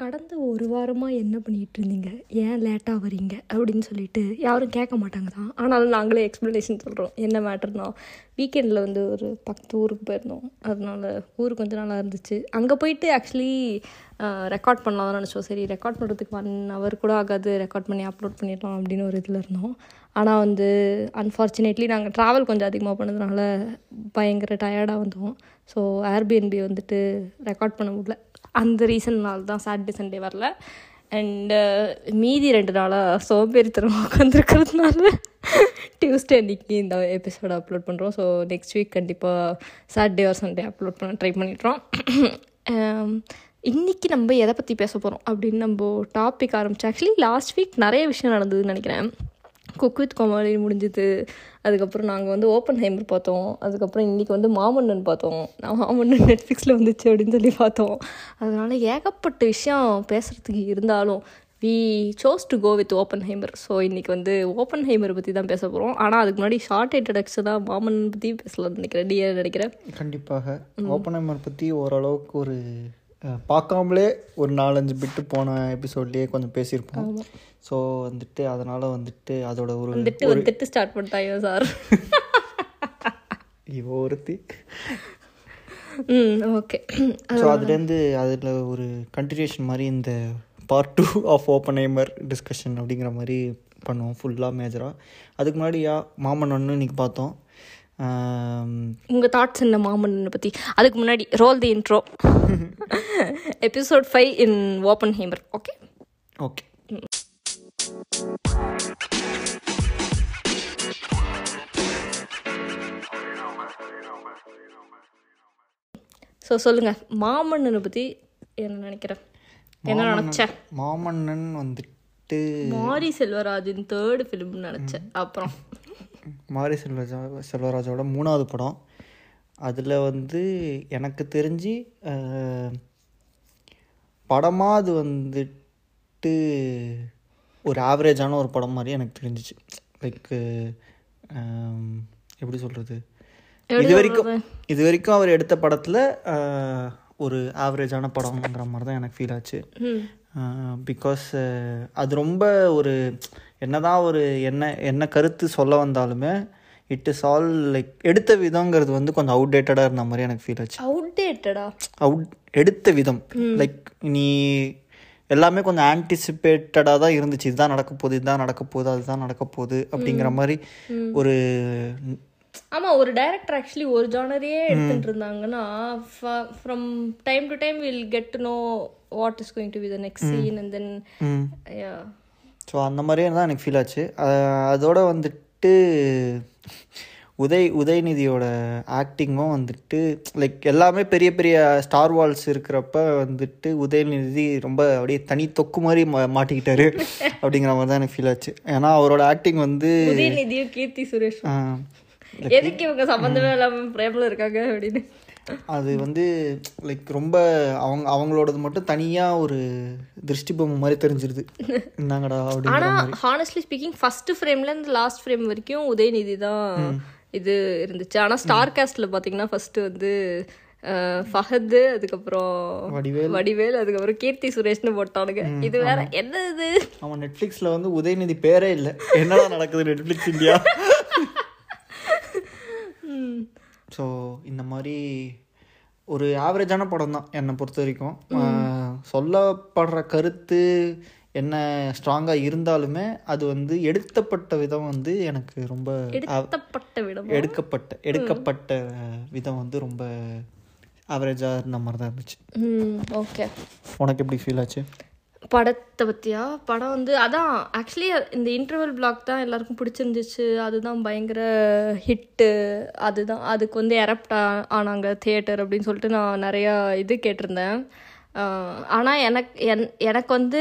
கடந்த ஒரு வாரமாக என்ன பண்ணிகிட்டு இருந்தீங்க ஏன் லேட்டாக வரீங்க அப்படின்னு சொல்லிட்டு யாரும் கேட்க மாட்டாங்க தான் ஆனாலும் நாங்களே எக்ஸ்ப்ளனேஷன் சொல்கிறோம் என்ன மேட்டர்னா வீக்கெண்டில் வந்து ஒரு பக்கத்து ஊருக்கு போயிருந்தோம். அதனால ஊர் கொஞ்சம் நாளாக இருந்துச்சு. அங்கே போயிட்டு ஆக்சுவலி ரெக்கார்ட் பண்ணலாம் தான் நினச்சோம். சரி ரெக்கார்ட் பண்ணுறதுக்கு ஒன் ஹவர் கூட ஆகாது. ரெக்கார்ட் பண்ணி அப்லோட் பண்ணிடலாம் அப்படின்னு ஒரு இதில் இருந்தோம். ஆனால் வந்து அன்ஃபார்ச்சுனேட்லி நாங்கள் ட்ராவல் கொஞ்சம் அதிகமாக பண்ணதுனால பயங்கர டயர்டாக வந்தோம். ஸோ ஏர்பிஎன்பி வந்துட்டு ரெக்கார்ட் பண்ண முடியல. அந்த ரீசன்னால் தான் சாட்டர்டே சண்டே வரல. அண்டு uh, மீதி ரெண்டு நாளாக சோம்பேறித்தனம் உட்காந்துருக்கிறதுனால டியூஸ்டே அன்றைக்கி இந்த எபிசோட அப்லோட் பண்ணுறோம் ஸோ நெக்ஸ்ட் வீக் கண்டிப்பாக சாட்டர்டே ஆர் சண்டே அப்லோட் பண்ண ட்ரை பண்ணிடுறோம். Um, இன்றைக்கி நம்ம எதை பற்றி பேச போகிறோம் அப்படின்னு நம்ம டாபிக் ஆரம்பிச்சு ஆக்சுவலி லாஸ்ட் வீக் நிறைய விஷயம் நடந்ததுன்னு நினைக்கிறேன். குக் வித் கோமாளி முடிஞ்சுது. அதுக்கப்புறம் நாங்கள் வந்து ஓப்பன் ஹைமர் பார்த்தோம். அதுக்கப்புறம் இன்றைக்கி வந்து மாமன்னன் பார்த்தோம். நான் மாமன்னன் நெட்ஃப்ளிக்ஸில் வந்துச்சு அப்படின்னு சொல்லி பார்த்தோம். அதனால் ஏகப்பட்ட விஷயம் பேசுகிறதுக்கு இருந்தாலும் we chose to go with Oppenheimer so இன்றைக்கி வந்து ஓப்பன் ஹைமரை பற்றி தான் பேச போகிறோம் ஆனால் அதுக்கு முன்னாடி ஷார்ட் இன்ட்ரடக்ஷனாக மாமன்னன் பற்றி பேசலாம்னு நினைக்கிறேன். நீ நினைக்கிறேன் கண்டிப்பாக. ஓப்பன் ஹைமர் பற்றி ஓரளவுக்கு ஒரு பார்க்காமலே ஒரு நாலஞ்சு பிட்டு போன எபிசோட்லேயே கொஞ்சம் பேசியிருப்போம். ஸோ வந்துட்டு அதனால் வந்துட்டு அதோட ஒரு வந்துட்டு வந்துட்டு ஸ்டார்ட் பண்ணிட்டாங்க சார். இவ ஒருத்தி. ம் ஓகே ஸோ அதுலேருந்து அதில் ஒரு கண்டினியூஷன் மாதிரி இந்த part two of Oppenheimer discussion அப்படிங்கிற மாதிரி பண்ணுவோம் ஃபுல்லாக மேஜராக அதுக்கு முன்னாடி யா மாமன் ஒன்று இன்னைக்கு பார்த்தோம். உங்கள் தாட்ஸ் என்ன மாமன்னனை பற்றி அதுக்கு முன்னாடி roll the intro episode five in Oppenheimer okay okay so சொல்லுங்கள் மாமன்னனை பற்றி என்ன நினைக்கிறேன்? என்ன நினச்சேன் மாமன்னன் வந்துட்டு மாரி செல்வராஜின் தேர்டு ஃபிலிம்னு நினச்சேன் அப்புறம். மாரி செல்வராஜா செல்வராஜோட மூணாவது படம். அதில் வந்து எனக்கு தெரிஞ்சு அஹ், படமா அது வந்துட்டு ஒரு ஆவரேஜான ஒரு படம் மாதிரி எனக்கு தெரிஞ்சிச்சு. லைக் எப்படி சொல்கிறது இது வரைக்கும் இது வரைக்கும் அவர் எடுத்த படத்தில் ஒரு ஆவரேஜான படம்ங்கிற மாதிரி தான் எனக்கு ஃபீல் ஆச்சு. பிகாஸ் அது ரொம்ப ஒரு என்னதான் ஒரு என்ன என்ன கருத்து சொல்ல வந்தாலுமே இட் இஸ் ஆல் லைக் எடுத்த விதங்கிறது வந்து கொஞ்சம் அவுடேட்டடாக இருந்த மாதிரி எனக்கு ஃபீல் ஆச்சு. அவுடேட்டடா அவுட் எடுத்த விதம். லைக் நீ எல்லாமே கொஞ்சம் ஆன்டிசிபேட்டடாக தான் இருந்துச்சு. இதுதான் நடக்க போகுது இதுதான் நடக்க போகுது அதுதான் நடக்க போகுது அப்படிங்கிற மாதிரி ஒரு ஆமாம் ஒரு டைரக்டர் ஆக்சுவலி ஒரு ஜானரையே எடுத்துட்டு இருந்தாங்கன்னா from time to time will get to know what is going to be the next scene and then so அந்த மாதிரியே தான் எனக்கு ஃபீல் ஆச்சு. அதோட வந்துட்டு உதய் உதயநிதியோட ஆக்டிங்கும் வந்துட்டு லைக் எல்லாமே பெரிய பெரிய ஸ்டார் வால்ஸ் இருக்கிறப்ப வந்துட்டு உதயநிதி ரொம்ப அப்படியே தனி தொக்கு மாதிரி மா மாட்டிக்கிட்டாரு அப்படிங்கிற மாதிரி தான் எனக்கு ஃபீல் ஆச்சு. ஏன்னா அவரோட ஆக்டிங் வந்து கீர்த்தி சுரேஷ் எதுக்கு இவங்க சம்பந்தமே இல்லாம பிரேம்ல இருக்காங்க அப்படின்னு? அது வந்து லைக் ரொம்ப அவங்க அவங்களோடது மட்டும் தனியாக ஒரு திருஷ்டி பொம்மை மாதிரி தெரிஞ்சிருது. என்னங்கடா அப்படிங்கிற ஆனா மாதிரி. ஹானஸ்ட்லி ஸ்பீக்கிங் ஃபர்ஸ்ட் ஃப்ரேம்ல இருந்து லாஸ்ட் ஃப்ரேம் வரைக்கும் உதயநிதி தான் இது இருந்துச்சு. ஆனா ஸ்டார் காஸ்ட்ல பாத்தீங்கன்னா ஃபர்ஸ்ட் வந்து அஹ், ஃபஹத் அதுக்கப்புறம் வடிவேல். வடிவேல் அதுக்கப்புறம் கீர்த்தி சுரேஷ்னு போட்டானுங்க. இது வேற என்ன இது? அவன் நெட்ஃப்ளிக்ஸில் வந்து உதயநிதி பேரே இல்லை. என்னடா நடக்குது நெட்ஃப்ளிக்ஸ் இந்தியா ஸோ இந்த மாதிரி ஒரு ஆவரேஜான படம் தான் என்னை பொறுத்த வரைக்கும். சொல்லப்படுற கருத்து என்ன ஸ்ட்ராங்காக இருந்தாலுமே அது வந்து எடுத்தப்பட்ட விதம் வந்து எனக்கு ரொம்ப எடுக்கப்பட்ட எடுக்கப்பட்ட விதம் வந்து ரொம்ப ஆவரேஜாக இருந்த மாதிரி தான் இருந்துச்சு ஓகே உனக்கு எப்படி ஃபீல் ஆச்சு? படத்தை பற்றியா படம் வந்து அதான் ஆக்சுவலி இந்த இன்டர்வல் பிளாக் தான் எல்லாருக்கும் பிடிச்சிருந்துச்சு. அதுதான் பயங்கர ஹிட்டு அதுதான் அதுக்கு வந்து எரப்ட் ஆனாங்க தியேட்டர் அப்படின்னு சொல்லிட்டு நான் நிறையா இது கேட்டிருந்தேன். ஆனால் எனக்கு என் எனக்கு வந்து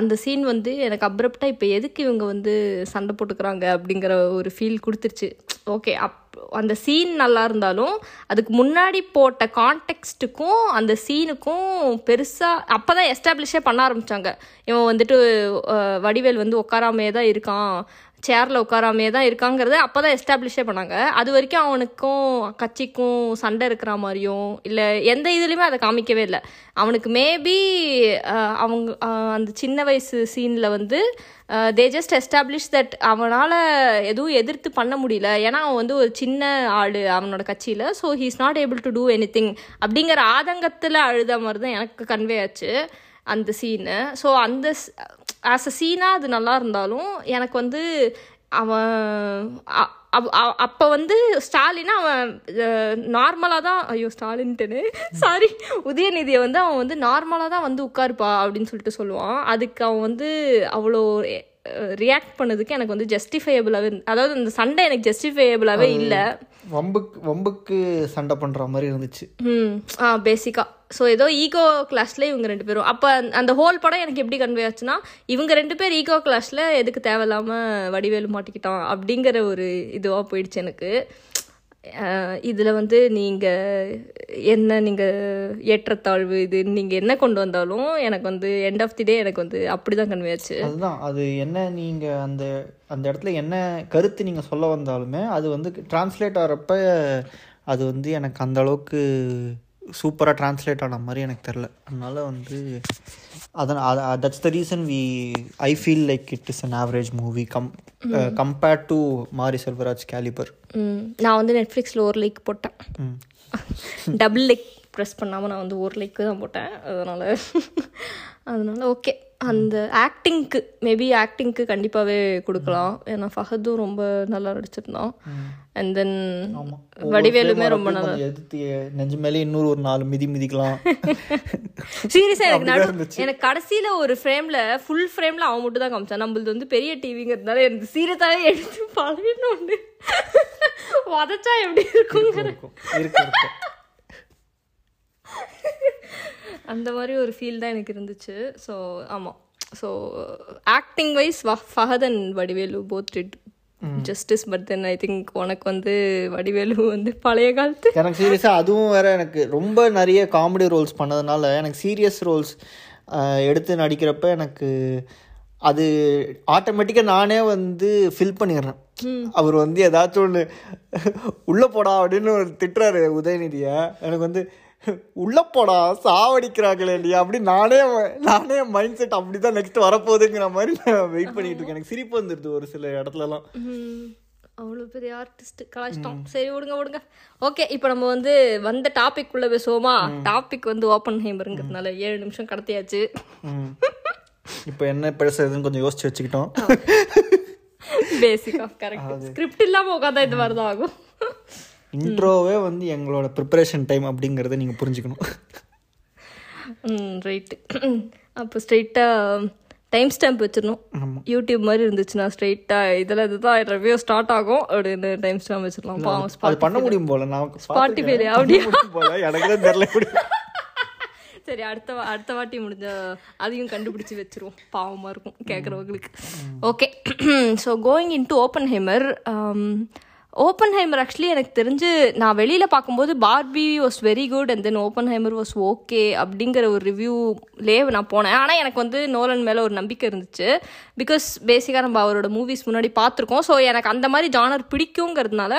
அந்த சீன் வந்து எனக்கு அப்ரப்டாக இப்போ எதுக்கு இவங்க வந்து சண்டை போட்டுக்கிறாங்க அப்படிங்கிற ஒரு ஃபீல் கொடுத்துருச்சு. ஓகே அப் அந்த சீன் நல்லா இருந்தாலும் அதுக்கு முன்னாடி போட்ட கான்டெக்ஸ்ட்டுக்கும் அந்த சீனுக்கும் பெருசாக அப்போ தான் எஸ்டாப்ளிஷே பண்ண ஆரம்பித்தாங்க இவன் வந்துட்டு வடிவேல் வந்து உட்காராமையே தான் இருக்கான். சேரில் உட்காராமே தான் இருக்காங்கிறத அப்போ தான் எஸ்டாப்ளிஷே பண்ணாங்க. அது வரைக்கும் அவனுக்கும் கட்சிக்கும் சண்டை இருக்கிற மாதிரியும் இல்லை எந்த இதுலேயுமே அதை காமிக்கவே இல்லை. அவனுக்கு மேபி அவங்க அந்த சின்ன வயசு சீனில் வந்து தே ஜஸ்ட் எஸ்டாப்ளிஷ் தட் அவனால் எதுவும் எதிர்த்து பண்ண முடியல. ஏன்னா அவன் வந்து ஒரு சின்ன ஆள் அவனோட கட்சியில் so he is not able to do anything அப்படிங்கிற ஆதங்கத்தில் அழுத மாதிரி தான் எனக்கு கன்வே ஆச்சு அந்த சீனு ஸோ அந்த ஆஸ் அ சீனாக அது நல்லா இருந்தாலும் எனக்கு வந்து அவன் அப்போ வந்து ஸ்டாலினா அவன் நார்மலாக தான் ஐயோ ஸ்டாலின்ட்டுன்னு சாரி உதயநிதியை வந்து அவன் வந்து நார்மலாக தான் வந்து உட்காருப்பா அப்படின்னு சொல்லிட்டு சொல்லுவான். அதுக்கு அவன் வந்து அவ்வளோ ரியாக்ட் பண்ணதுக்கு எனக்கு வந்து ஜஸ்டிஃபையபிளாகவே அதாவது அந்த சண்டை எனக்கு ஜஸ்டிஃபையபிளாகவே இல்லை. வம்புக்கு வம்புக்கு சண்டை பண்ணுற மாதிரி இருந்துச்சு. ம். ஆ பேசிக்காக ஸோ ஏதோ ஈகோ கிளாஸில் இவங்க ரெண்டு பேரும். அப்போ அந்த ஹோல் படம் எனக்கு எப்படி கன்வே ஆச்சுன்னா இவங்க ரெண்டு பேர் ஈகோ கிளாஸில் எதுக்கு தேவையில்லாமல் வடிவேலு மாட்டிக்கிட்டான் அப்படிங்கிற ஒரு இதுவாக போயிடுச்சு எனக்கு. இதில் வந்து நீங்கள் என்ன நீங்கள் ஏற்றத்தாழ்வு இது நீங்கள் என்ன கொண்டு வந்தாலும் எனக்கு வந்து எண்ட் ஆஃப் தி டே எனக்கு வந்து அப்படி தான் கன்வே ஆச்சு. அதுதான். அது என்ன நீங்கள் அந்த அந்த இடத்துல என்ன கருத்து நீங்கள் சொல்ல வந்தாலுமே அது வந்து டிரான்ஸ்லேட் ஆகிறப்ப அது வந்து எனக்கு அந்த அளவுக்கு சூப்பராக டிரான்ஸ்லேட் ஆன மாதிரி எனக்கு தெரில அதனால வந்து அதான் that's the reason we I feel like it is an average movie com compared to Mari Selvaraj calibre நான் வந்து நெட்ஃப்ளிக்ஸில் ஒரு லைக் போட்டேன். டபுள் லைக் ப்ரெஸ் பண்ணாமல் நான் வந்து ஒரு லைக்கு தான் போட்டேன். அதனால் அதனால ஓகே அந்த ஆக்டிங்க்கு மேபி ஆக்டிங்க்கு கண்டிப்பாகவே கொடுக்கலாம். ஏன்னா ஃபஹதும் ரொம்ப நல்லா நடிச்சிருந்தான். அண்ட் தென் வடிவேலுமே ரொம்ப நல்லா எதிர்த்து நெஞ்சு மேலே இன்னொரு ஒரு நாலு மிதி மிதிக்கலாம். சீரியஸாக எனக்கு நடு. எனக்கு கடைசியில் ஒரு ஃப்ரேமில் ஃபுல் ஃப்ரேமில் அவன் மட்டும் தான் காமிச்சான். நம்மளது வந்து பெரிய டிவிங்கிறதுனால எனக்கு சீரியஸாகவே எடுத்து பழகணும்னு உதச்சா எப்படி இருக்குங்கிற இருக்கும் இருக்கு இருக்கு அந்த மாதிரி ஒரு ஃபீல் தான் எனக்கு இருந்துச்சு. ஸோ ஆமாம் so acting wise Fahadh and Vadivelu both did justice but then I think உனக்கு வந்து வடிவேலு வந்து பழைய காலத்து. எனக்கு சீரியஸாக அதுவும் வேற எனக்கு ரொம்ப நிறைய காமெடி ரோல்ஸ் பண்ணதுனால எனக்கு சீரியஸ் ரோல்ஸ் எடுத்து நடிக்கிறப்ப எனக்கு அது ஆட்டோமேட்டிக்காக நானே வந்து ஃபில் பண்ணிடுறேன். அவர் வந்து ஏதாச்சும் ஒன்று உள்ளே போடா அப்படின்னு ஒரு திட்டுறாரு உதயநிதியை. எனக்கு வந்து உள்ளே போடா சாவடிக்கிறாங்களே இல்லையா? அப்படி நானே நானே மைண்ட் செட் அப்படி தான் நெக்ஸ்ட் வரப்போகுதுங்கிற மாதிரி நான் வெயிட் பண்ணிட்டு இருக்கேன். எனக்கு சிரிப்பு வந்துடுது ஒரு சில இடத்துலலாம். அவ்வளோ பெரிய ஆர்டிஸ்ட் கலாச்சிட்டோம் சரி விடுங்க விடுங்க. ஓகே இப்போ நம்ம வந்து வந்த டாபிக் உள்ள பேசுவோமா? டாபிக் வந்து ஓப்பன் ஹேமருங்கிறதுனால ஏழு நிமிஷம் கடத்தியாச்சு. இப்போ என்ன பேசுறதுன்னு கொஞ்சம் யோசிச்சு வச்சுக்கிட்டோம். பேசிக்கா கரெக்ட் ஸ்கிரிப்ட் இல்லாமல் உட்காந்தா இது மாதிரி தான் ஆகும். இன்ட்ரோவே வந்து எங்களோட ப்ரிப்பரேஷன் டைம் அப்படிங்கிறத நீங்கள் புரிஞ்சுக்கணும். ம் ரைட்டு அப்போ ஸ்ட்ரெயிட்டாக டைம் ஸ்டாம்ப் வச்சிடணும். யூடியூப் மாதிரி இருந்துச்சுன்னா ஸ்ட்ரெயிட்டாக இதில் இதுதான் ரிவ்யூ ஸ்டார்ட் ஆகும் அப்படின்னு டைம் ஸ்டாம்ப் வச்சிடலாம் பாவம் அது பண்ண முடியும் போல. நான் Spotify ல பார்த்துருக்கேன். அப்படியா? போல. எனக்கு தான் தெரியல சரி அடுத்த அடுத்த வாட்டி முடிஞ்ச அதையும் கண்டுபிடிச்சி வச்சிருவோம். பாவமாக இருக்கும் கேட்குறவங்களுக்கு okay so going in to Oppenheimer Oppenheimer actually எனக்கு தெரிஞ்சு நான் வெளியில் பார்க்கும்போது Barbie was very good and then Oppenheimer was okay அப்படிங்கிற ஒரு ரிவ்யூலே நான் போனேன். ஆனால் எனக்கு வந்து நோலன் மேலே ஒரு நம்பிக்கை இருந்துச்சு. பிகாஸ் பேசிக்காக நம்ம அவரோட மூவிஸ் முன்னாடி பார்த்துருக்கோம். ஸோ எனக்கு அந்த மாதிரி genre பிடிக்குங்கிறதுனால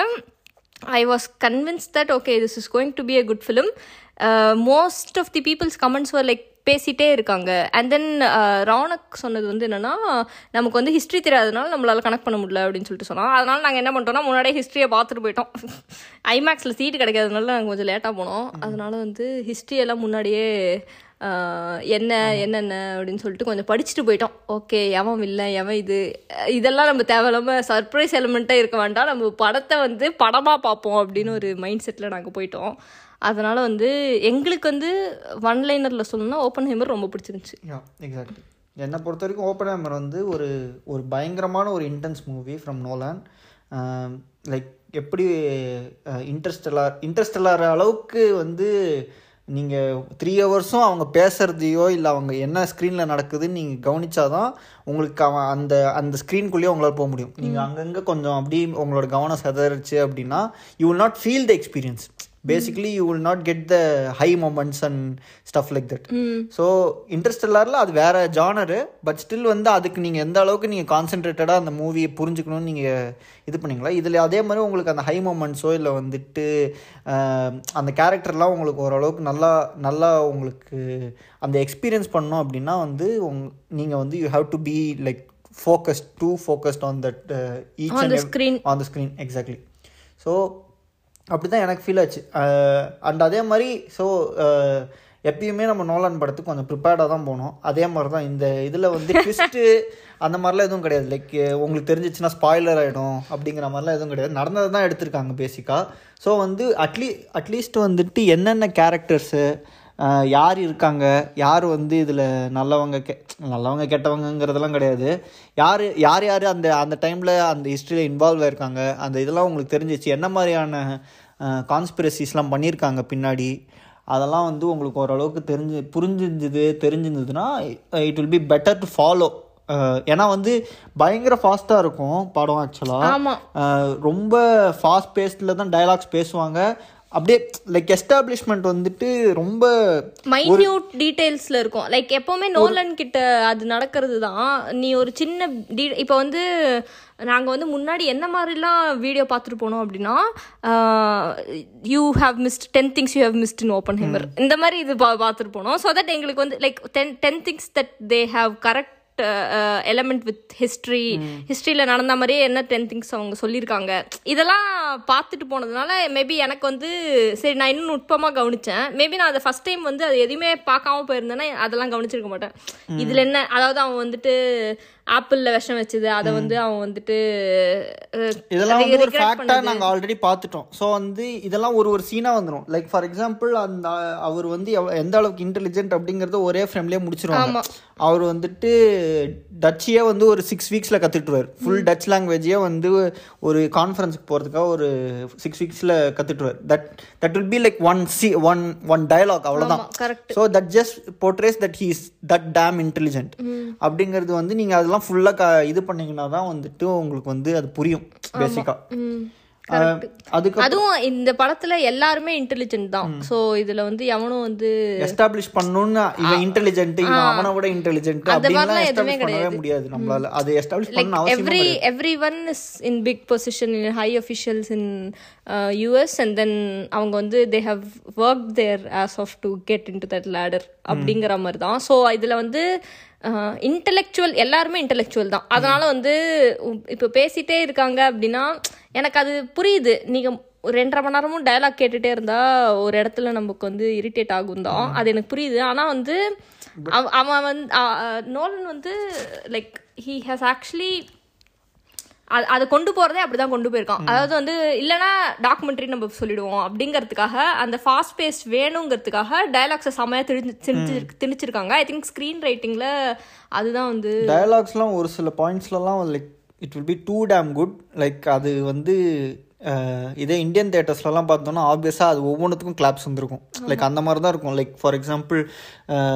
I was convince that okay this is going to be a good film most of the people's comments were like பேசிட்டே இருக்காங்க. அண்ட் தென் ரவுனக் சொன்னது வந்து என்னன்னா நமக்கு வந்து ஹிஸ்ட்ரி தெரியாதனால நம்மளால கனெக்ட் பண்ண முடியல அப்படின்னு சொல்லிட்டு சொன்னோம் அதனால நாங்கள் என்ன பண்ணிட்டோம்னா முன்னாடியே ஹிஸ்ட்ரியை பார்த்துட்டு போயிட்டோம். ஐமேக்ஸில் சீட்டு கிடைக்காதனால நாங்கள் கொஞ்சம் லேட்டாக போனோம். அதனால வந்து ஹிஸ்ட்ரி எல்லாம் முன்னாடியே என்ன என்னென்ன அப்படின்னு சொல்லிட்டு கொஞ்சம் படிச்சுட்டு போயிட்டோம். ஓகே எவன் இல்லை எவன் இது? இதெல்லாம் நம்ம தேவையில்லாம சர்ப்ரைஸ் எலிமெண்ட்டாக இருக்க வேண்டாம். நம்ம படத்தை வந்து படமாக பார்ப்போம் அப்படின்னு ஒரு மைண்ட் செட்டில் நாங்கள் போயிட்டோம். அதனால வந்து எங்களுக்கு வந்து ஒன் லைனரில் சொல்லணும்னா ஓப்பன் ஹேமர் ரொம்ப பிடிச்சிருந்துச்சு. யா எக்ஸாக்ட்லி என்னை பொறுத்த வரைக்கும் ஓப்பன் ஹேமர் வந்து ஒரு ஒரு பயங்கரமான ஒரு intense movie from Nolan like எப்படி இன்ட்ரெஸ்டெல்லார் இன்ட்ரெஸ்டெல்லார் அளவுக்கு வந்து நீங்கள் த்ரீ ஹவர்ஸும் அவங்க பேசுகிறதையோ இல்லை அவங்க என்ன ஸ்க்ரீனில் நடக்குதுன்னு நீங்கள் கவனிச்சாதான் உங்களுக்கு அவன் அந்த அந்த ஸ்க்ரீன்குள்ளேயே உங்களால் போக முடியும். நீங்கள் அங்கங்கே கொஞ்சம் அப்படி உங்களோட கவனம் செதறிச்சு அப்படின்னா you will not feel the experience basically you will not get the high moments and stuff like that so இன்ட்ரெஸ்டெல்லாரில் அது வேற ஜானரு பட் ஸ்டில் வந்து அதுக்கு நீங்கள் எந்த அளவுக்கு நீங்கள் கான்சென்ட்ரேட்டடாக அந்த மூவியை புரிஞ்சுக்கணும்னு நீங்கள் இது பண்ணீங்களா? இதில் அதே மாதிரி உங்களுக்கு அந்த ஹை மொமெண்ட்ஸோ இல்லை வந்துட்டு அந்த கேரக்டர்லாம் உங்களுக்கு ஓரளவுக்கு நல்லா நல்லா உங்களுக்கு அந்த எக்ஸ்பீரியன்ஸ் பண்ணோம் அப்படின்னா வந்து உங் நீங்கள் வந்து you have to be like focused to focused on that each On the and screen. On the screen exactly so அப்படி தான் எனக்கு ஃபீல் ஆச்சு. அண்ட் அதே மாதிரி ஸோ எப்பயுமே நம்ம நோலான் படத்துக்கு கொஞ்சம் ப்ரிப்பேர்டாக தான் போனோம். அதே மாதிரி தான் இந்த இதில் வந்து ட்விஸ்ட்டு அந்த மாதிரிலாம் எதுவும் கிடையாது. லைக் உங்களுக்கு தெரிஞ்சிச்சுன்னா ஸ்பாய்லர் ஆகிடும் அப்படிங்கிற மாதிரிலாம் எதுவும் கிடையாது. நடந்ததை தான் எடுத்திருக்காங்க பேசிக்காக ஸோ வந்து அட்லீ அட்லீஸ்ட் வந்துட்டு என்னென்ன கேரக்டர்ஸு யார் இருக்காங்க? யார் வந்து இதில் நல்லவங்க கெ நல்லவங்க கெட்டவங்கங்கிறதெல்லாம் கிடையாது. யார் யார் யார் அந்த அந்த டைமில் அந்த ஹிஸ்ட்ரியில் இன்வால்வ் ஆயிருக்காங்க? அந்த இதெல்லாம் உங்களுக்கு தெரிஞ்சிச்சு. என்ன மாதிரியான கான்ஸ்பிரசிஸ்லாம் பண்ணியிருக்காங்க பின்னாடி? அதெல்லாம் வந்து உங்களுக்கு ஓரளவுக்கு தெரிஞ்சு புரிஞ்சிருந்தது தெரிஞ்சிருந்ததுன்னா it will be better to follow ஏன்னா வந்து பயங்கர ஃபாஸ்ட்டாக இருக்கும் படம் ஆக்சுவலாக ரொம்ப ஃபாஸ்ட் பேஸ்டில் தான் டயலாக்ஸ் பேசுவாங்க. அப்படியே லைக் எஸ்டாப்ளிஷ்மெண்ட் வந்துட்டு ரொம்ப மைன்யூட் டீடைல்ஸ்ல இருக்கும். லைக் எப்பவுமே நோலன் கிட்ட அது நடக்கிறது தான். நீ ஒரு சின்ன டீ இப்போ வந்து நாங்கள் வந்து முன்னாடி என்ன மாதிரிலாம் வீடியோ பார்த்துட்டு போனோம் அப்படின்னா you have missed ten things you have missed in Oppenheimer இந்த மாதிரி இது பா பார்த்துட்டு போனோம். ஸோ தட் எங்களுக்கு வந்து like ten ten things that they have correct element with history ஹிஸ்ட்ரியில் நடந்த மாதிரியே என்ன டென் திங்ஸ் அவங்க சொல்லியிருக்காங்க. இதெல்லாம் பார்த்துட்டு போனதுனால மேபி எனக்கு வந்து சரி நான் இன்னும் நுட்பமாக கவனிச்சேன். மேபி நான் அதை ஃபர்ஸ்ட் டைம் வந்து அது எதுவுமே பார்க்காம போயிருந்தேன்னா அதெல்லாம் கவனிச்சிருக்க மாட்டேன். இதில் என்ன அதாவது அவன் வந்துட்டு ஆப்பிளில் விஷம் வச்சது அதை வந்து அவன் வந்துட்டு இதெல்லாம் வந்து ஒரு ஃபேக்டாக நாங்கள் ஆல்ரெடி பார்த்துட்டோம். ஸோ வந்து இதெல்லாம் ஒரு ஒரு சீனாக வந்துடும் லைக் ஃபார் எக்ஸாம்பிள் அந்த அவர் வந்து எந்த அளவுக்கு இன்டெலிஜென்ட் அப்படிங்கறத ஒரே ஃப்ரேம்லேயே முடிச்சிருவாங்க. அவர் வந்துட்டு டச்சியே வந்து ஒரு சிக்ஸ் வீக்ஸில் கற்றுட்டுருவார் ஃபுல் டச் லாங்குவேஜையே வந்து ஒரு கான்ஃபரன்ஸுக்கு போகிறதுக்காக ஒரு சிக்ஸ் வீக்ஸில் கற்றுட்டுருவார் that that will be like one C one one dialogue அவ்வளோதான் so that just portrays that he's that damn intelligent அப்படிங்கிறது வந்து நீங்கள் அதெல்லாம் ஃபுல்லாக க இது பண்ணீங்கன்னா தான் வந்துட்டு உங்களுக்கு வந்து அது புரியும் பேசிக்காக அதுவும் இந்த படத்துல எல்லாருமே இன்டெலிஜென்ட் தான். சோ இதுல வந்து எவனும் வந்து எஸ்டாப்ளிஷ் பண்ணணும்னு இவன் இன்டெலிஜென்ட் இவன் அவனை விட இன்டெலிஜென்ட் மாதிரிலாம் எஸ்டாப்ளிஷ் பண்ணவே முடியாது நம்மளால. அது எஸ்டாப்ளிஷ் பண்ண அவசியம் every every one is in big position in high officials in US and then அவங்க வந்து they have work their ass off to get into that ladder அப்படிங்கிற மாதிரி தான் ஸோ இதில் வந்து இன்டலெக்சுவல் எல்லாருமே இன்டலெக்சுவல் தான். அதனால வந்து இப்போ பேசிட்டே இருக்காங்க அப்படின்னா எனக்கு அது புரியுது. நீங்கள் ஒரு ரெண்டரை மணி நேரமும் டயலாக் கேட்டுட்டே இருந்தா ஒரு இடத்துல நமக்கு வந்து இரிட்டேட் ஆகும் தான். அது எனக்கு புரியுது. ஆனால் வந்து அவ- அவன் வந்து நோலன் வந்து லைக் ஹீ ஹாஸ் ஆக்சுவலி அது அதை கொண்டு போறதே அப்படிதான் கொண்டு போயிருக்கான். அதாவது வந்து இல்லைன்னா டாக்குமெண்ட்ரி நம்ம சொல்லிடுவோம் அப்படிங்கிறதுக்காக அந்த ஃபாஸ்ட் பேஸ் வேணுங்கிறதுக்காக டயலாக்ஸை செமையா திணிச்சு திணிச்சு- திணிச்சிருக்காங்க. ஐ திங்க் ஸ்க்ரீன் ரைட்டிங்ல அதுதான் வந்து டயலாக்ஸ்லாம் ஒரு சில பாயிண்ட்ஸ்லலாம் like it will be too damn good like அது வந்து இதே இந்தியன் தேட்டர்ஸ்லலாம் பார்த்தோம்னா ஆப்வியஸாக அது ஒவ்வொன்றுத்துக்கும் கிளாப்ஸ் வந்துருக்கும். லைக் அந்த மாதிரி தான் இருக்கும் like for example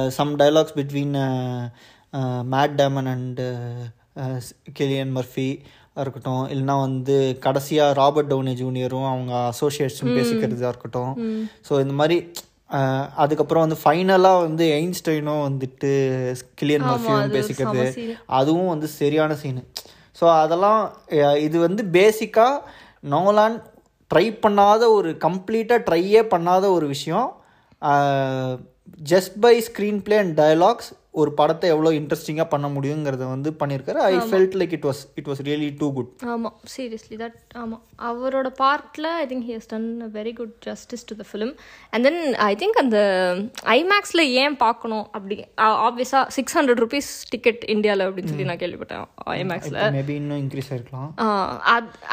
some dialogues between Matt Damon and Cillian Murphy இருக்கட்டும். இல்லைனா வந்து கடைசியாக ராபர்ட் டவுனி ஜூனியரும் அவங்க அசோசியேட்ஸும் பேசிக்கிறதா இருக்கட்டும். ஸோ இந்த மாதிரி அதுக்கப்புறம் வந்து ஃபைனலாக வந்து எயின்ஸ்டைனும் வந்துட்டு கிளியன் மர்ஃபியும் பேசிக்கிறது. அதுவும் வந்து சரியான சீனு ஸோ அதெல்லாம் இது வந்து பேசிக்காக நோலான் ட்ரை பண்ணாத ஒரு கம்ப்ளீட்டாக ட்ரையே பண்ணாத ஒரு விஷயம். Just by screenplay and dialogues ஒரு படத்தை எவ்வளோ இன்ட்ரெஸ்டிங்காக பண்ண முடியுங்கிறத வந்து பண்ணியிருக்காரு. I felt like it was it was really too good ஆமாம் சீரியஸ்லி தட் ஆமாம் அவரோட பார்ட்டில் I think he has done a very good justice to the film and then I think அந்த ஐமேக்ஸில் ஏன் பார்க்கணும் அப்படி ஆப்வியஸாக சிக்ஸ் ஹண்ட்ரட் ருபீஸ் டிக்கெட் இந்தியாவில் அப்படின்னு சொல்லி நான் கேள்விப்பட்டேன் ஐமேக்ஸில் மேபி இன்னும் இன்க்ரீஸ் ஆயிருக்கலாம்.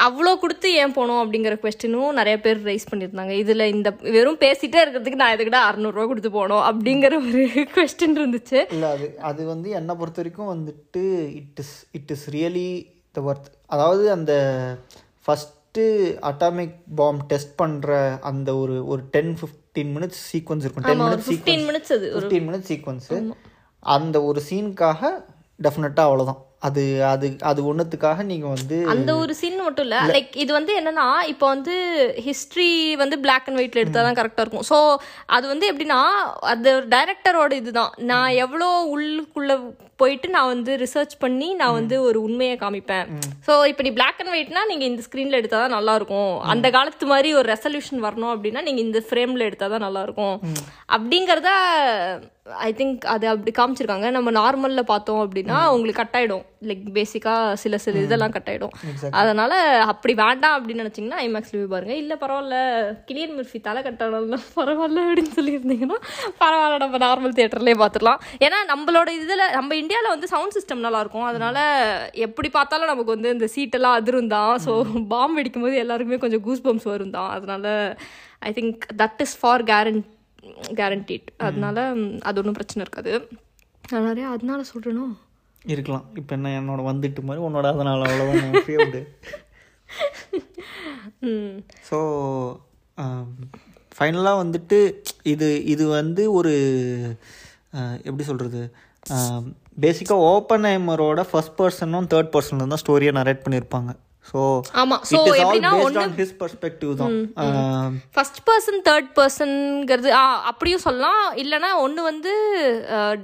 அவ்வளோ கொடுத்து ஏன் போனோம் அப்படிங்கிற கொஸ்டினும் நிறைய பேர் ரைஸ் பண்ணியிருந்தாங்க. இதில் இந்த வெறும் பேசிட்டே இருக்கிறதுக்கு நான் எதுக்கிட்ட அறநூறுவா கொடுத்து போனோம் அப்படிங்கிற ஒரு கொஸ்டின் இருந்துச்சு. இல்லை அது வந்து என்னை பொறுத்த வரைக்கும் வந்துட்டு it is it is really the worth அதாவது அந்த ஃபஸ்ட்டு அட்டாமிக் பாம் டெஸ்ட் பண்ணுற அந்த ஒரு ஒரு டென் ஃபிஃப்டீன் மினிட்ஸ் சீக்வன்ஸ் இருக்கும். Ten minutes fifteen minutes fifteen minutes sequence அந்த ஒரு சீனுக்காக டெஃபினட்டாக அவ்வளோதான் அது அது அது ஒன்றுத்துக்காக நீங்கள் வந்து அந்த ஒரு சீன் மட்டும் இல்ல. லைக் இது வந்து என்னன்னா இப்போ வந்து ஹிஸ்ட்ரி வந்து பிளாக் அண்ட் ஒயிட்ல எடுத்தா தான் கரெக்டா இருக்கும். ஸோ அது வந்து எப்படின்னா அது டைரக்டரோட இதுதான். நான் எவ்வளோ உள்ளுக்குள்ள போயிட்டு நான் வந்து ரிசர்ச் பண்ணி நான் வந்து ஒரு உண்மையை காமிப்பேன். ஸோ இப்போ நீ பிளாக் அண்ட் ஒயிட்னா நீங்க இந்த ஸ்க்ரீன்ல எடுத்தா தான் நல்லா இருக்கும் அந்த காலத்து மாதிரி ஒரு ரெசல்யூஷன் வரணும் அப்படின்னா நீங்க இந்த ஃப்ரேம்ல எடுத்தா தான் நல்லா இருக்கும் அப்படிங்கறத ஐ திங்க் அது அப்படி காமிச்சிருக்காங்க. நம்ம நார்மல்ல பார்த்தோம் அப்படின்னா உங்களுக்கு கட் ஆயிடும். லைக் பேசிக்கா சில சில இதெல்லாம் கட் ஆயிடும். அதனால அப்படி வேண்டாம் அப்படின்னு நினைச்சீங்கன்னா ஐமேக்ஸ்ல போய் பாருங்க. இல்ல பரவாயில்ல. கிளியன் மிர்ஃபி தலை கட்டாலும் பரவாயில்ல அப்படின்னு சொல்லியிருந்தீங்கன்னா பரவாயில்ல நம்ம நார்மல் தியேட்டர்லயே பார்த்துடலாம். ஏன்னா நம்மளோட இதுல நம்ம இந்தியாவில் வந்து சவுண்ட் சிஸ்டம் நல்லா இருக்கும் அதனால எப்படி பார்த்தாலும் நமக்கு வந்து இந்த சீட்டெல்லாம் அதிரும் தான் ஸோ பாம்பு வெடிக்கும் போது எல்லாருக்குமே கொஞ்சம் கூஸ் பம்ப்ஸ் வரும் தான் அதனால I think that is for guarantee guaranteed அதனால அது ஒன்றும் பிரச்சனை இருக்காது. நிறைய அதனால சொல்கிறேனோ இருக்கலாம். இப்போ என்ன என்னோட வந்துட்டு மாதிரி உன்னோட அதனால் அவ்வளோதான் ஸோ ஃபைனலாக வந்துட்டு இது இது வந்து ஒரு எப்படி சொல்கிறது பேசிக்காக ஓப்பன் ஐமரோட ஃபர்ஸ்ட் பர்சனும் தேர்ட் பர்சனும் தான் ஸ்டோரியை நரேட் பண்ணியிருப்பாங்க ஸோ ஆமா. ஸோ எப்படின்னா ஆன் ஹிஸ் பர்ஸ்பெக்டிவ் தான். ஃபர்ஸ்ட் பர்சன் தேர்ட் பர்சன்ங்கிறது அப்படியும் சொல்லலாம். இல்லைன்னா ஒன்று வந்து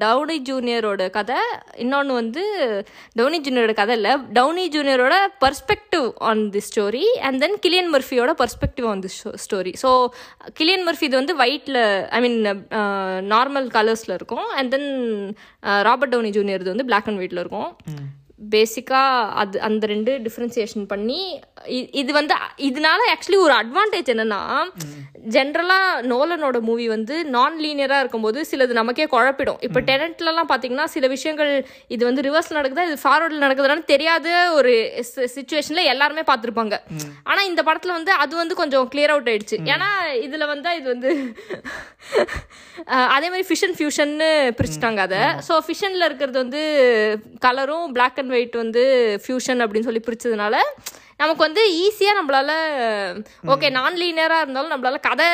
டவுனி ஜூனியரோட கதை இன்னொன்று வந்து டவுனி ஜூனியரோட கதை இல்லை. Downey ஜூனியரோட perspective on the story and then Cillian மர்ஃபியோட perspective on the story so Cillian Murphy இது வந்து ஒயிட்டில் ஐ மீன் நார்மல் கலர்ஸில் இருக்கும். And then Robert Downey Junior இது வந்து பிளாக் அண்ட் ஒயிட்டில் இருக்கும். பேசிக்காக அது அந்த ரெண்டு டிஃப்ரென்சியேஷன் பண்ணி இது வந்து இதனால ஆக்சுவலி ஒரு அட்வான்டேஜ் என்னன்னா ஜென்ரலாக நோலனோட மூவி வந்து நான் லீனியராக இருக்கும்போது சிலது நமக்கே குழப்பிடும். இப்போ டெனண்ட்லலாம் பார்த்தீங்கன்னா சில விஷயங்கள் இது வந்து ரிவர்ஸ் நடக்குதா இது ஃபார்வர்டில் நடக்குதுன்னு தெரியாத ஒரு சுச்சுவேஷனில் எல்லாருமே பார்த்துருப்பாங்க ஆனால் இந்த படத்தில் வந்து அது வந்து கொஞ்சம் கிளியர் அவுட் ஆயிடுச்சு. ஏன்னா இதில் வந்து இது வந்து அதே மாதிரி ஃபிஷன் ஃபியூஷன்னு பிரிச்சுட்டாங்க அதை. ஸோ ஃபிஷனில் இருக்கிறது வந்து கலரும் Black அண்ட் ஒயிட் வந்து ஃபியூஷன் அப்படின்னு சொல்லி பிரிச்சதுனால நமக்கு வந்து ஈஸியாக நம்மளால ஓகே நான் லீனியராக இருந்தாலும் நம்மளால கதை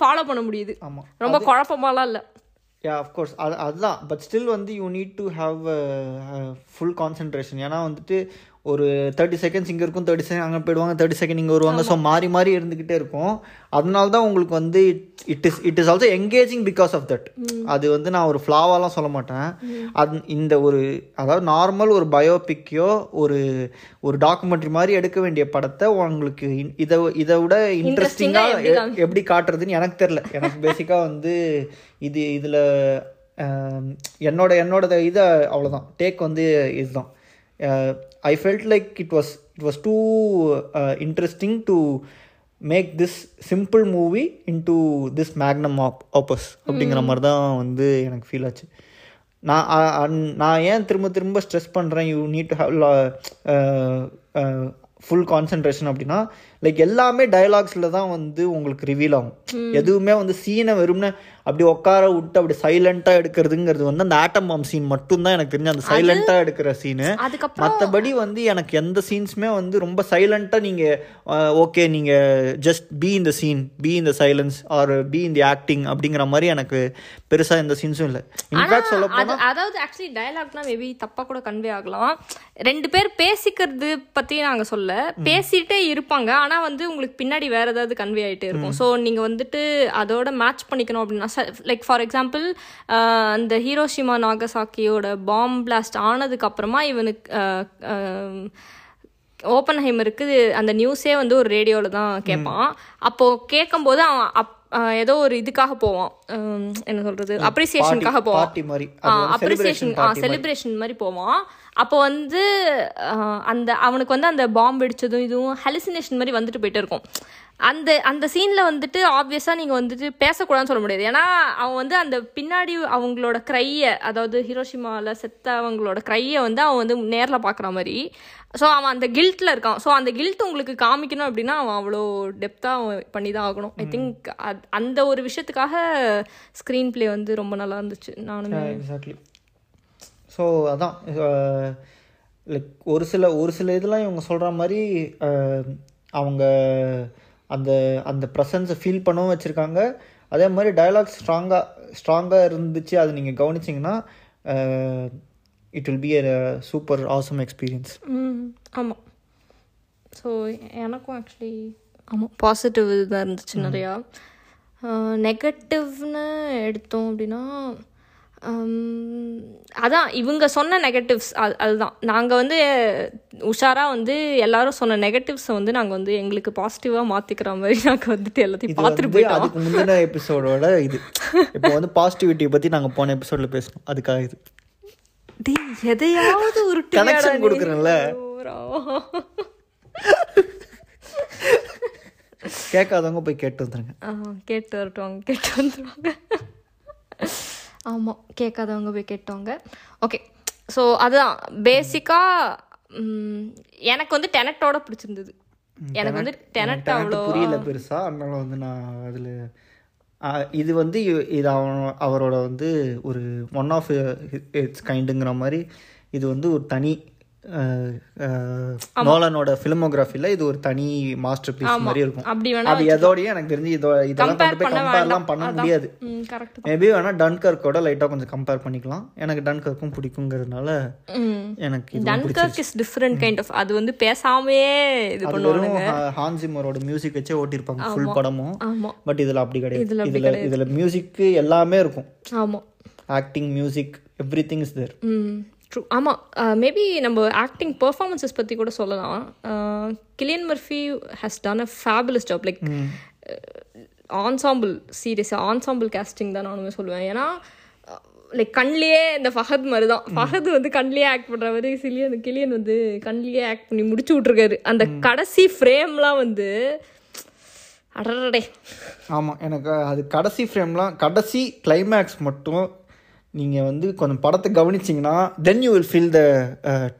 ஃபாலோ பண்ண முடியுது. ஆமாம் ரொம்ப குழப்பமாலாம் இல்லை. யா அஃப்கோர்ஸ் அது அதுதான். பட் ஸ்டில் வந்து you need to have full concentration ஏன்னா வந்துட்டு ஒரு தேர்ட்டி செகண்ட்ஸ் இங்கே இருக்கும் தேர்ட்டி செகண்ட் அங்கே போயிடுவாங்க தேர்ட்டி செகண்ட் இங்கே வருவாங்க. ஸோ மாறி மாறி இருந்துக்கிட்டே இருக்கும். அதனால தான் உங்களுக்கு வந்து it is it is also engaging because of that அது வந்து நான் ஒரு ஃப்ளாவாலாம் சொல்ல மாட்டேன். அது இந்த ஒரு அதாவது நார்மல் ஒரு பயோபிக்கையோ ஒரு ஒரு டாக்குமெண்ட்ரி மாதிரி எடுக்க வேண்டிய படத்தை உங்களுக்கு இன்- இதை இதை விட இன்ட்ரெஸ்டிங்காக எப்படி எப்படி காட்டுறதுன்னு எனக்கு தெரில எனக்கு பேசிக்காக வந்து இது இதில் என்னோட என்னோட இது அவ்வளோதான் டேக் வந்து இதுதான். I felt like it was it was too interesting to make this simple movie into this magnum op opus அப்படிங்கிற மாதிரி தான் வந்து எனக்கு ஃபீல் ஆச்சு. நான் நான் ஏன் திரும்ப திரும்ப ஸ்ட்ரெஸ் பண்ணுறேன் you need to have full concentration அப்படின்னா லைக் எல்லாமே டயலாக்ஸில் தான் வந்து உங்களுக்கு ரிவீல் ஆகும். எதுவுமே வந்து சீனை வெறும்னு அப்படி உட்கார விட்டு அப்படி சைலண்ட்டாக எடுக்கிறதுங்கிறது வந்து அந்த ஆட்டம் பாம் சீன் மட்டும்தான் எனக்கு தெரிஞ்ச. அந்த சைலண்ட்டாக எடுக்கிற சீனு மற்றபடி வந்து எனக்கு எந்த சீன்ஸுமே வந்து ரொம்ப சைலண்ட்டாக நீங்கள் ஓகே நீங்கள் ஜஸ்ட் பி இந்த சீன் பி இந்த சைலன்ஸ் ஆர் பி இந்த ஆக்டிங் அப்படிங்கிற மாதிரி எனக்கு பெருசாக எந்த சீன்ஸும் இல்லை. இன்ஃபேக்ட் சொல்ல அது அதாவது ஆக்சுவலி டயலாக்னா மேபி தப்பா கூட கன்வே ஆகலாம். ரெண்டு பேர் பேசிக்கிறது பத்தி நாங்க சொல்ல. பேசிட்டே இருப்பாங்க. ஆனா வந்து உங்களுக்கு பின்னாடி வேற ஏதாவது கன்வே ஆயிட்டே இருக்கும். ஸோ நீங்க வந்துட்டு அதோட மேட்ச் பண்ணிக்கணும் அப்படின்னா லைக் ஃபார் எக்ஸாம்பிள் அந்த ஹீரோஷிமா நாகசாக்கியோட பாம் பிளாஸ்ட் ஆனதுக்கு அப்புறமா இவனுக்கு ஓப்பன் ஹைமருக்கு அந்த நியூஸே வந்து ஒரு ரேடியோவில் தான் கேட்பான் அப்போ கேட்கும்போது அவன் அப் ஏதோ ஒரு இதுக்காக போவான். என்ன சொல்றது? அப்ரிசியேஷனுக்காக போவான். அப்ரிசியேஷன் செலிப்ரேஷன் மாதிரி. போவான். அப்போ வந்து அந்த அவனுக்கு வந்து அந்த பாம்பு வெடிச்சதும் இதுவும் ஹெலிசினேஷன் மாதிரி வந்துட்டு போயிட்டே இருக்கும். அந்த அந்த சீனில் வந்துட்டு ஆப்வியஸாக நீங்கள் வந்துட்டு பேசக்கூடாதுன்னு சொல்ல முடியாது. ஏன்னா அவன் வந்து அந்த பின்னாடி அவங்களோட க்ரையை அதாவது ஹிரோஷிமாவில் செத்த அவங்களோட வந்து அவன் வந்து நேரில் பார்க்குற மாதிரி. ஸோ அவன் அந்த கில்ட்டில் இருக்கான். ஸோ அந்த கில்ட் உங்களுக்கு காமிக்கணும் அப்படின்னா அவன் அவ்வளோ டெப்த்தாக அவன் பண்ணி தான் ஆகணும் ஐ திங்க் அந்த ஒரு விஷயத்துக்காக ஸ்க்ரீன் பிளே வந்து ரொம்ப நல்லா இருந்துச்சு. நானுமே எக்ஸாக்ட்லி ஸோ அதான். லைக் ஒரு சில ஒரு சில இதெல்லாம் இவங்க சொல்கிற மாதிரி அவங்க அந்த அந்த ப்ரெசன்ஸை ஃபீல் பண்ணவும் வச்சுருக்காங்க. அதே மாதிரி டயலாக்ஸ் ஸ்ட்ராங்காக ஸ்ட்ராங்காக இருந்துச்சு. அது நீங்கள் கவனிச்சிங்கன்னா it will be a super awesome experience hmm ஆமாம் ஸோ எனக்கும் ஆக்சுவலி ஆமாம் பாசிட்டிவ் இதுதான் இருந்துச்சு நிறையா. நெகட்டிவ்னு எடுத்தோம் அப்படின்னா அதான் இவங்க சொன்ன நெகட்டிவ்ஸ் அது அதுதான். நாங்கள் வந்து உஷாராக வந்து எல்லாரும் சொன்ன நெகட்டிவ்ஸை வந்து நாங்கள் வந்து எங்களுக்கு பாசிட்டிவாக மாற்றிக்கிற மாதிரி நாங்கள் வந்துட்டு எல்லாத்தையும் பார்த்துட்டு போயிட்டோம். அதுக்கு முந்தின எபிசோடோட இது. இப்போ வந்து பாசிட்டிவிட்டியை பற்றி நாங்கள் போன எபிசோடில் பேசணும் அதுக்காக இது. டேய் எதையாவது ஒரு Connection கொடுக்குறேன்ல. கேட்காதவங்க போய் கேட்டு வந்துருங்க. கேட்டு வரட்டுவாங்க கேட்டு வந்துடுவாங்க ஆமாம் கேட்காதவங்க போய் கேட்டவங்க. ஓகே ஸோ அதுதான். பேசிக்காக எனக்கு வந்து டெனட்டோட பிடிச்சிருந்தது. எனக்கு வந்து டெனட் அவ்வளோ புரியல பெருசா. அதனால வந்து நான் அதில் இது வந்து இது அவன் அவரோட வந்து ஒரு ஒன் ஆஃப் இட்ஸ் கைண்டுங்கிற மாதிரி இது வந்து ஒரு தனி நோலனோட ஃபிலிமோகிராஃபில இது ஒரு தனி மாஸ்டர் பீஸ் மாதிரி இருக்கும். அது எதோடய எனக்கு தெரிஞ்சு இதோ இதெல்லாம் கொண்டு போய் கம்பேர்லாம் பண்ண முடியாது. மேபி வேணா டன்கர்க்கோட லைட்டாக கொஞ்சம் கம்பேர் பண்ணிக்கலாம். எனக்கு டன்கர்க்கும் பிடிக்குங்கிறதுனால எனக்கு Dunkirk is different kind of அது வந்து பேசாமையே இது பண்ணுவாங்க ஹான்சிமரோட மியூசிக் வச்சே ஓட்டியிருப்பாங்க ஃபுல் படமும். பட் இதில் அப்படி கிடையாது. இதுல இதில் மியூசிக்கு எல்லாமே இருக்கும். ஆமாம் acting music everything is there true ஆமாம் மேபி நம்ம ஆக்டிங் பெர்ஃபார்மன்ஸஸ் பற்றி கூட சொல்லலாம். Cillian Murphy has done a fabulous job like ensemble சீரியஸாக ஆன்சாம்பிள் கேஸ்டிங் தான் நானுமே சொல்லுவேன். ஏன்னா லைக் கண்ணிலேயே இந்த ஃபஹத் மாதிரி தான் ஃபஹத் வந்து கண்ணிலேயே ஆக்ட் பண்ணுற மாதிரி சிலியன் கிளியன் வந்து கண்ணிலேயே ஆக்ட் பண்ணி முடிச்சு விட்ருக்காரு அந்த கடைசி ஃப்ரேம்லாம் வந்து அடடடே. ஆமாம் எனக்கு அது கடைசி ஃப்ரேம்லாம் கடைசி கிளைமேக்ஸ் மட்டும் நீங்கள் வந்து கொஞ்சம் படத்தை கவனிச்சிங்கன்னா then you will feel the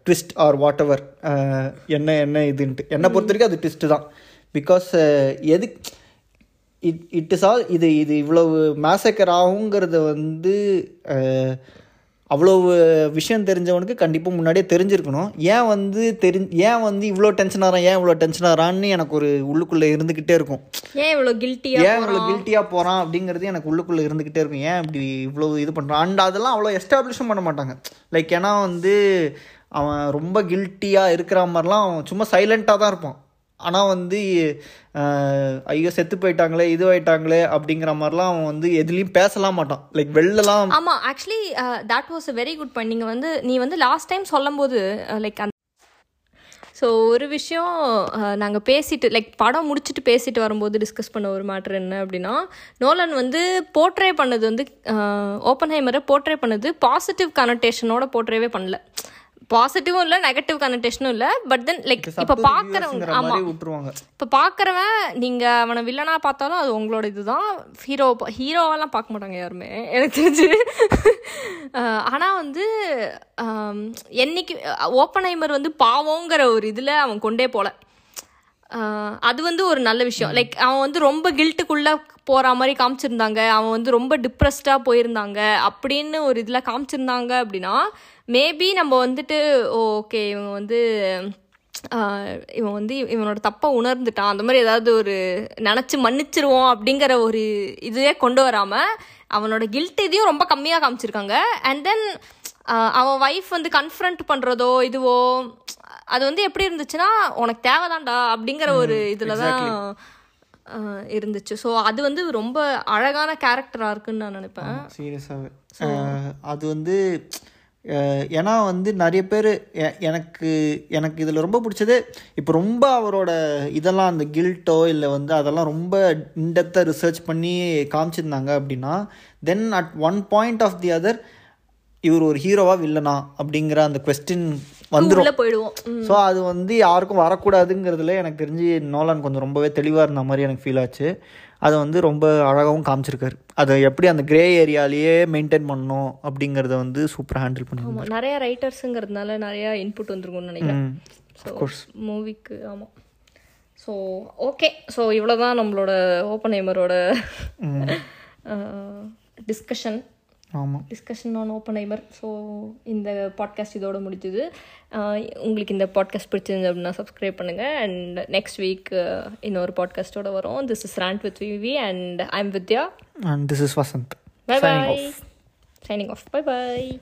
twist or whatever என்ன என்ன இதுன்ட்டு. என்னை பொறுத்த வரைக்கும் அது ட்விஸ்ட்டு தான். பிகாஸ் எது இட் இட் இஸ் ஆல் இது இது இவ்வளவு மேசக்கர் ஆகுங்கிறத வந்து அஹ், அவ்வளவு விஷயம் தெரிஞ்சவனுக்கு கண்டிப்பாக முன்னாடியே தெரிஞ்சிருக்கணும். ஏன் வந்து தெரி ஏன் வந்து இவ்வளோ டென்ஷன் ஆகிறான் ஏன் இவ்வளோ டென்ஷன் ஆகிறான்னு எனக்கு ஒரு உள்ளுக்குள்ளே இருந்துக்கிட்டே இருக்கும். ஏன் இவ்வளோ கில்ட்டியாக ஏன் இவ்வளோ கில்ட்டியாக போகிறான் அப்படிங்கிறது எனக்கு உள்ளுக்குள்ளே இருந்துக்கிட்டே இருக்கும். ஏன் இப்படி இவ்வளோ இது பண்ணுறான் அண்ட் அதெல்லாம் அவ்வளோ எஸ்டாப்ளிஷும் பண்ண மாட்டாங்க. லைக் ஏன்னா வந்து அவன் ரொம்ப கில்ட்டியாக இருக்கிற மாதிரிலாம் அவன் சும்மா சைலண்ட்டாக தான் இருப்பான். ஆனால் வந்து ஐயோ செத்து போயிட்டாங்களே இது ஆயிட்டாங்களே அப்படிங்கிற மாதிரிலாம் அவன் வந்து எதுலேயும் பேசலாம் மாட்டான். லைக் வெளிலலாம் ஆமாம் actually that was a very good point நீங்கள் வந்து நீ வந்து லாஸ்ட் டைம் சொல்லும்போது லைக் அந்த ஸோ ஒரு விஷயம் நாங்கள் பேசிட்டு லைக் படம் முடிச்சுட்டு பேசிட்டு வரும்போது டிஸ்கஸ் பண்ண ஒரு மேட்ரு என்ன அப்படின்னா நோலன் வந்து போர்ட்ரே பண்ணது வந்து ஓப்பன் ஹைமரை போர்ட்ரே பண்ணது பாசிட்டிவ் கனெக்டேஷனோட போர்ட்ரேவே பண்ணல. பாசிட்டிவும் இல்லை நெகட்டிவ் கனெக்டேஷனும் இல்லை பட் தென் லைக் இப்போ பார்க்குறவங்க மாதிரி விட்டுருவாங்க. இப்போ பார்க்குறவன் நீங்கள் அவனை வில்லனா பார்த்தாலும் அது உங்களோட இதுதான். ஹீரோ ஹீரோவெல்லாம் பார்க்க மாட்டாங்க யாருமே எனக்கு தெரிஞ்சு. ஆனால் வந்து என்னைக்கு ஓப்பனைமர் வந்து பாவங்கிற ஒரு இதில் அவன் கொண்டே ஆஹ், அது வந்து ஒரு நல்ல விஷயம். லைக் அவன் வந்து ரொம்ப கில்ட்டுக்குள்ளே போகிற மாதிரி காமிச்சிருந்தாங்க. அவன் வந்து ரொம்ப டிப்ரெஸ்டாக போயிருந்தாங்க. அப்படின்னு ஒரு இதில் காமிச்சிருந்தாங்க அப்படின்னா மேபி நம்ம வந்துட்டு ஓகே இவங்க வந்து இவன் வந்து இவனோட தப்பை உணர்ந்துட்டான். அந்த மாதிரி ஏதாவது ஒரு நினச்சி மன்னிச்சிருவோம் அப்படிங்கிற ஒரு இதுவே கொண்டு வராமல் அவனோட கில்ட் இதையும் ரொம்ப கம்மியாக காமிச்சிருக்காங்க. அண்ட் தென் அவன் ஒய்ஃப் வந்து கன்ஃபரண்ட் பண்ணுறதோ இதுவோ அது வந்து எப்படி இருந்துச்சுன்னா உனக்கு தேவைதான்டா அப்படிங்கிற ஒரு இதில் தான் இருந்துச்சு. ஸோ அது வந்து ரொம்ப அழகான கேரக்டராக இருக்குன்னு நான் நினைப்பேன். சீரியஸாகவே அது வந்து ஏன்னா வந்து நிறைய பேர் எனக்கு எனக்கு இதில் ரொம்ப பிடிச்சது இப்போ ரொம்ப அவரோட இதெல்லாம் அந்த கில்ட்டோ இல்லை வந்து அதெல்லாம் ரொம்ப இன்டெப்த்தாக ரிசர்ச் பண்ணி காமிச்சிருந்தாங்க அப்படின்னா then at one point of the other இவர் ஒரு ஹீரோவா வில்லனா அப்படிங்கிற அந்த கொஸ்டின் வந்துடும் போயிடுவோம். ஸோ அது வந்து யாருக்கும் வரக்கூடாதுங்கிறதுல எனக்கு தெரிஞ்சு நோலான் கொஞ்சம் ரொம்பவே தெளிவாக இருந்த மாதிரி எனக்கு ஃபீல் ஆச்சு. அதை வந்து ரொம்ப அழகாகவும் காமிச்சிருக்காரு. அதை எப்படி அந்த கிரே ஏரியாலேயே மெயின்டைன் பண்ணணும் அப்படிங்கிறத வந்து சூப்பராக ஹேண்டில் பண்ணிருந்தாரு ஆமாம் நிறைய ரைட்டர்ஸுங்கிறதுனால நிறைய இன்புட் வந்துருக்கும்னு நினைக்கிறேன். மூவிக்கு ஆமாம் ஸோ ஓகே ஸோ இவ்வளோதான் நம்மளோட ஓப்பன் ஐமரோட டிஸ்கஷன் ஆமாம் discussion on Oppenheimer so இந்த பாட்காஸ்ட் இதோட முடிஞ்சுது. உங்களுக்கு இந்த பாட்காஸ்ட் பிடிச்சிருந்து அப்படின்னா சப்ஸ்கிரைப் பண்ணுங்கள் அண்ட் நெக்ஸ்ட் வீக் இன்னொரு பாட்காஸ்ட்டோட வரும். This is rant with Vivi and I'm Vidya and this is Vasanth bye bye signing off bye bye